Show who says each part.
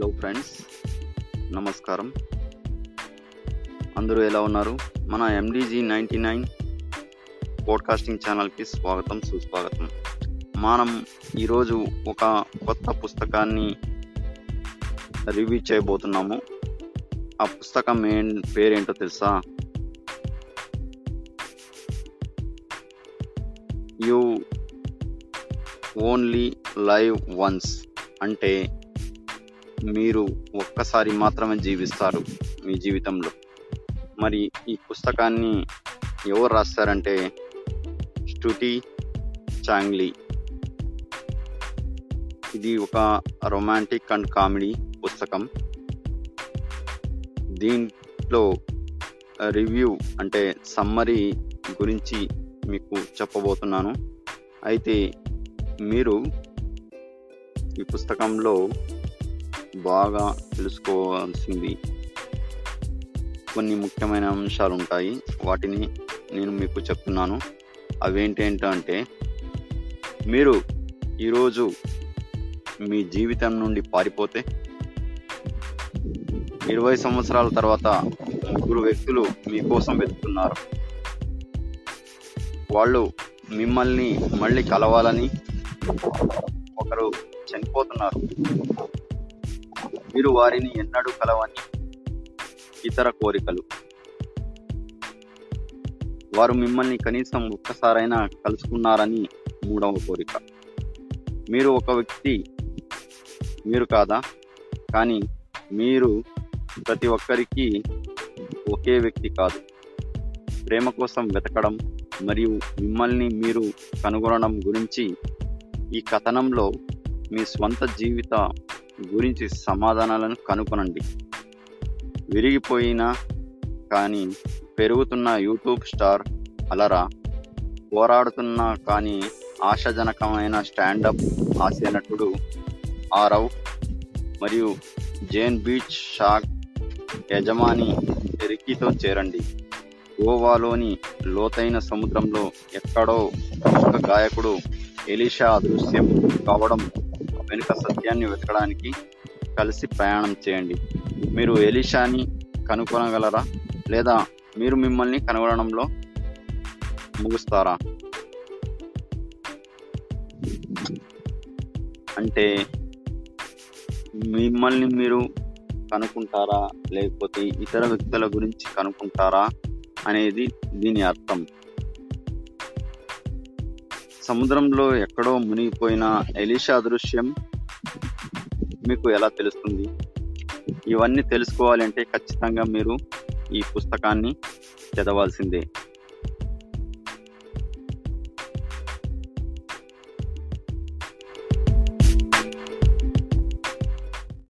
Speaker 1: Hello friends నమస్కారం. అందరూ ఎలా ఉన్నారు? మన ఎండిజీ నైంటీ నైన్ పోడ్కాస్టింగ్ ఛానల్కి స్వాగతం సుస్వాగతం. మనం ఈరోజు ఒక కొత్త పుస్తకాన్ని రివ్యూ చేయబోతున్నాము. ఆ పుస్తకం ఏ పేరేంటో తెలుసా? యూ ఓన్లీ లైవ్ వన్స్ అంటే మీరు ఒక్కసారి మాత్రమే జీవిస్తారు మీ జీవితంలో. మరి ఈ పుస్తకాన్ని ఎవరు రాస్తారంటే స్టుటి చాంగ్లీ. ఇది ఒక రొమాంటిక్ అండ్ కామెడీ పుస్తకం. దీంట్లో రివ్యూ అంటే సమ్మరీ గురించి మీకు చెప్పబోతున్నాను. అయితే మీరు ఈ పుస్తకంలో బాగా తెలుసుకోవాల్సింది. కొన్ని ముఖ్యమైన అంశాలు ఉంటాయి వాటిని నేను మీకు చెప్తున్నాను. అవేంటంటే మీరు ఈరోజు మీ జీవితం నుండి పారిపోతే ఇరవై సంవత్సరాల తర్వాత ముగ్గురు వ్యక్తులు మీకోసం వెతుకుతున్నారు. వాళ్ళు మిమ్మల్ని మళ్ళీ కలవాలని ఒకరు చనిపోతున్నారు. మీరు వారిని ఎన్నడూ కలవని ఇతర కోరికలు. వారు మిమ్మల్ని కనీసం ఒక్కసారైనా కలుసుకున్నారని మూడవ కోరిక. మీరు ఒక వ్యక్తి మీరు కాదా? కానీ మీరు ప్రతి ఒక్కరికి ఒకే వ్యక్తి కాదు. ప్రేమ కోసం వెతకడం మరియు మిమ్మల్ని మీరు కనుగొనడం గురించి ఈ కథనంలో మీ స్వంత జీవిత గురించి సమాధానాలను కనుగొనండి విరిగిపోయిన కానీ పెరుగుతున్న యూట్యూబ్ స్టార్ అలరా పోరాడుతున్న కానీ ఆశాజనకమైన స్టాండప్ హాస్య నటుడు ఆరవ్ మరియు జేన్ బీచ్ షాక్ యజమాని రిక్కీతో చేరండి. గోవాలోని లోతైన సముద్రంలో ఎక్కడో ఒక గాయకుడు ఎలిషా అదృశ్యం కావడం వెనుక సత్యాన్ని వెతకడానికి కలిసి ప్రయాణం చేయండి. మీరు ఎలిషాని కనుగొనగలరా? లేదా మీరు మిమ్మల్ని కనుగొనడంలో ముగుస్తారా? అంటే మిమ్మల్ని మీరు కనుక్కుంటారా? లేకపోతే ఇతర వ్యక్తుల గురించి కనుక్కుంటారా? అనేది దీని అర్థం. సముద్రంలో ఎక్కడో మునిగిపోయిన ఎలిషా దృశ్యం మీకు ఎలా తెలుస్తుంది? ఇవన్నీ తెలుసుకోవాలంటే ఖచ్చితంగా మీరు ఈ పుస్తకాన్ని చదవాల్సిందే.